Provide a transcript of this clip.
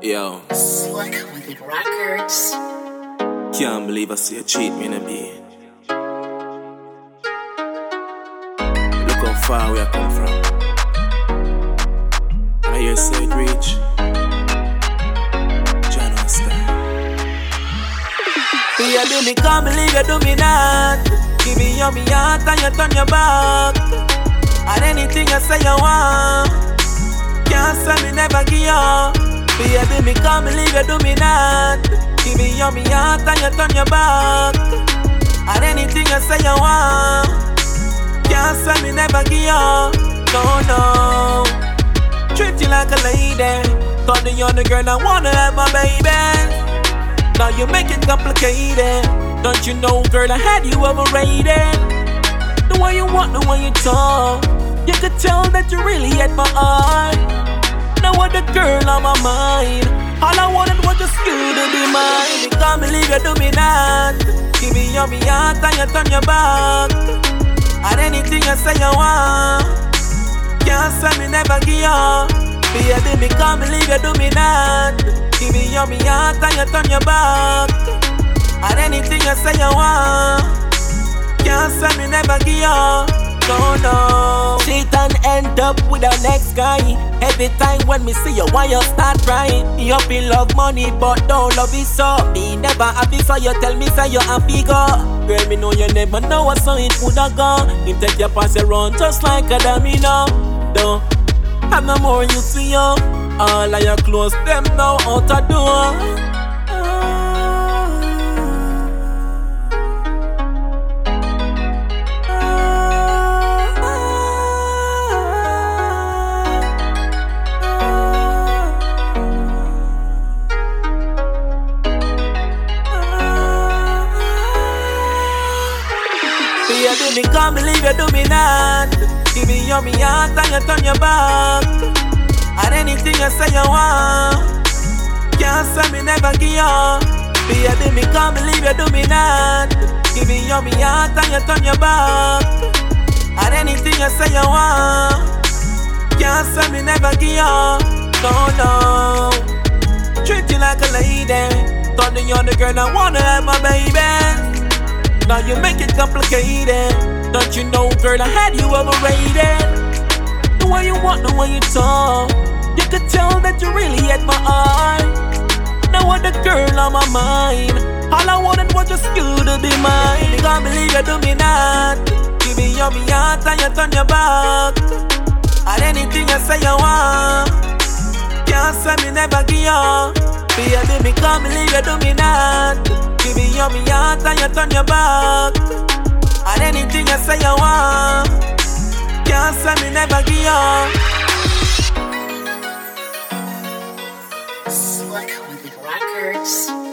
Yo, Slick with it records. can't believe I see you cheat me in a bed. Look how far we have come from. I hear say it reach. John Austin. Baby, me can't believe you do me that. Give me your me heart and you turn your back. And anything you say you want, can't say me never give up. Baby, me can't believe you do me that. Give me your me heart and you turn your back. And anything you say you want, can't say me never give up. No, no. Treat you like a lady. Thought the girl I wanna have my baby. Now you make it complicated. Don't you know, girl, I had you overrated. The way you walk, the way you talk, you could tell that you really had my heart. Now what the girl on my mind. Mine. You can't believe you do me that. Give me your me heart and you turn your back. And anything you say you want, can't say me never give up. Baby, me can't believe you do me that. Give me your me heart and you turn your back. And anything you say you want, can't say me never give up. Cheat and end up with the next guy. Every time when me see you, why you start crying? You be love money, but don't love it so. Me never happy, so you tell me say you happy go. Girl, me know you never know what so it woulda gone. Him take your pass around just like a domino. Don't have no more you see you. All of your clothes, them now out the door. Me can't believe you do me that. Give me your me heart and you turn your back. And anything you say you want, can't say me never give up. Baby, me can't believe you do me that. Give me your me heart and you turn your back. And anything you say you want, can't say me never give up. No, no. Treat you like a lady. Thought the girl I wanna have my baby. Now you make it complicated. Don't you know, girl, I had you overrated. The way you walk, the way you talk, you could tell that you really had my eye. What the girl on my mind. All I wanted was just you to be mine. You can't believe you do me that. Give me your me heart and you turn your back. And anything you say you want, can't say me never give up. Baby, me can't believe you do me that on me heart and you turn your back. And anything you say you want, can't say me never give up. Slick with records.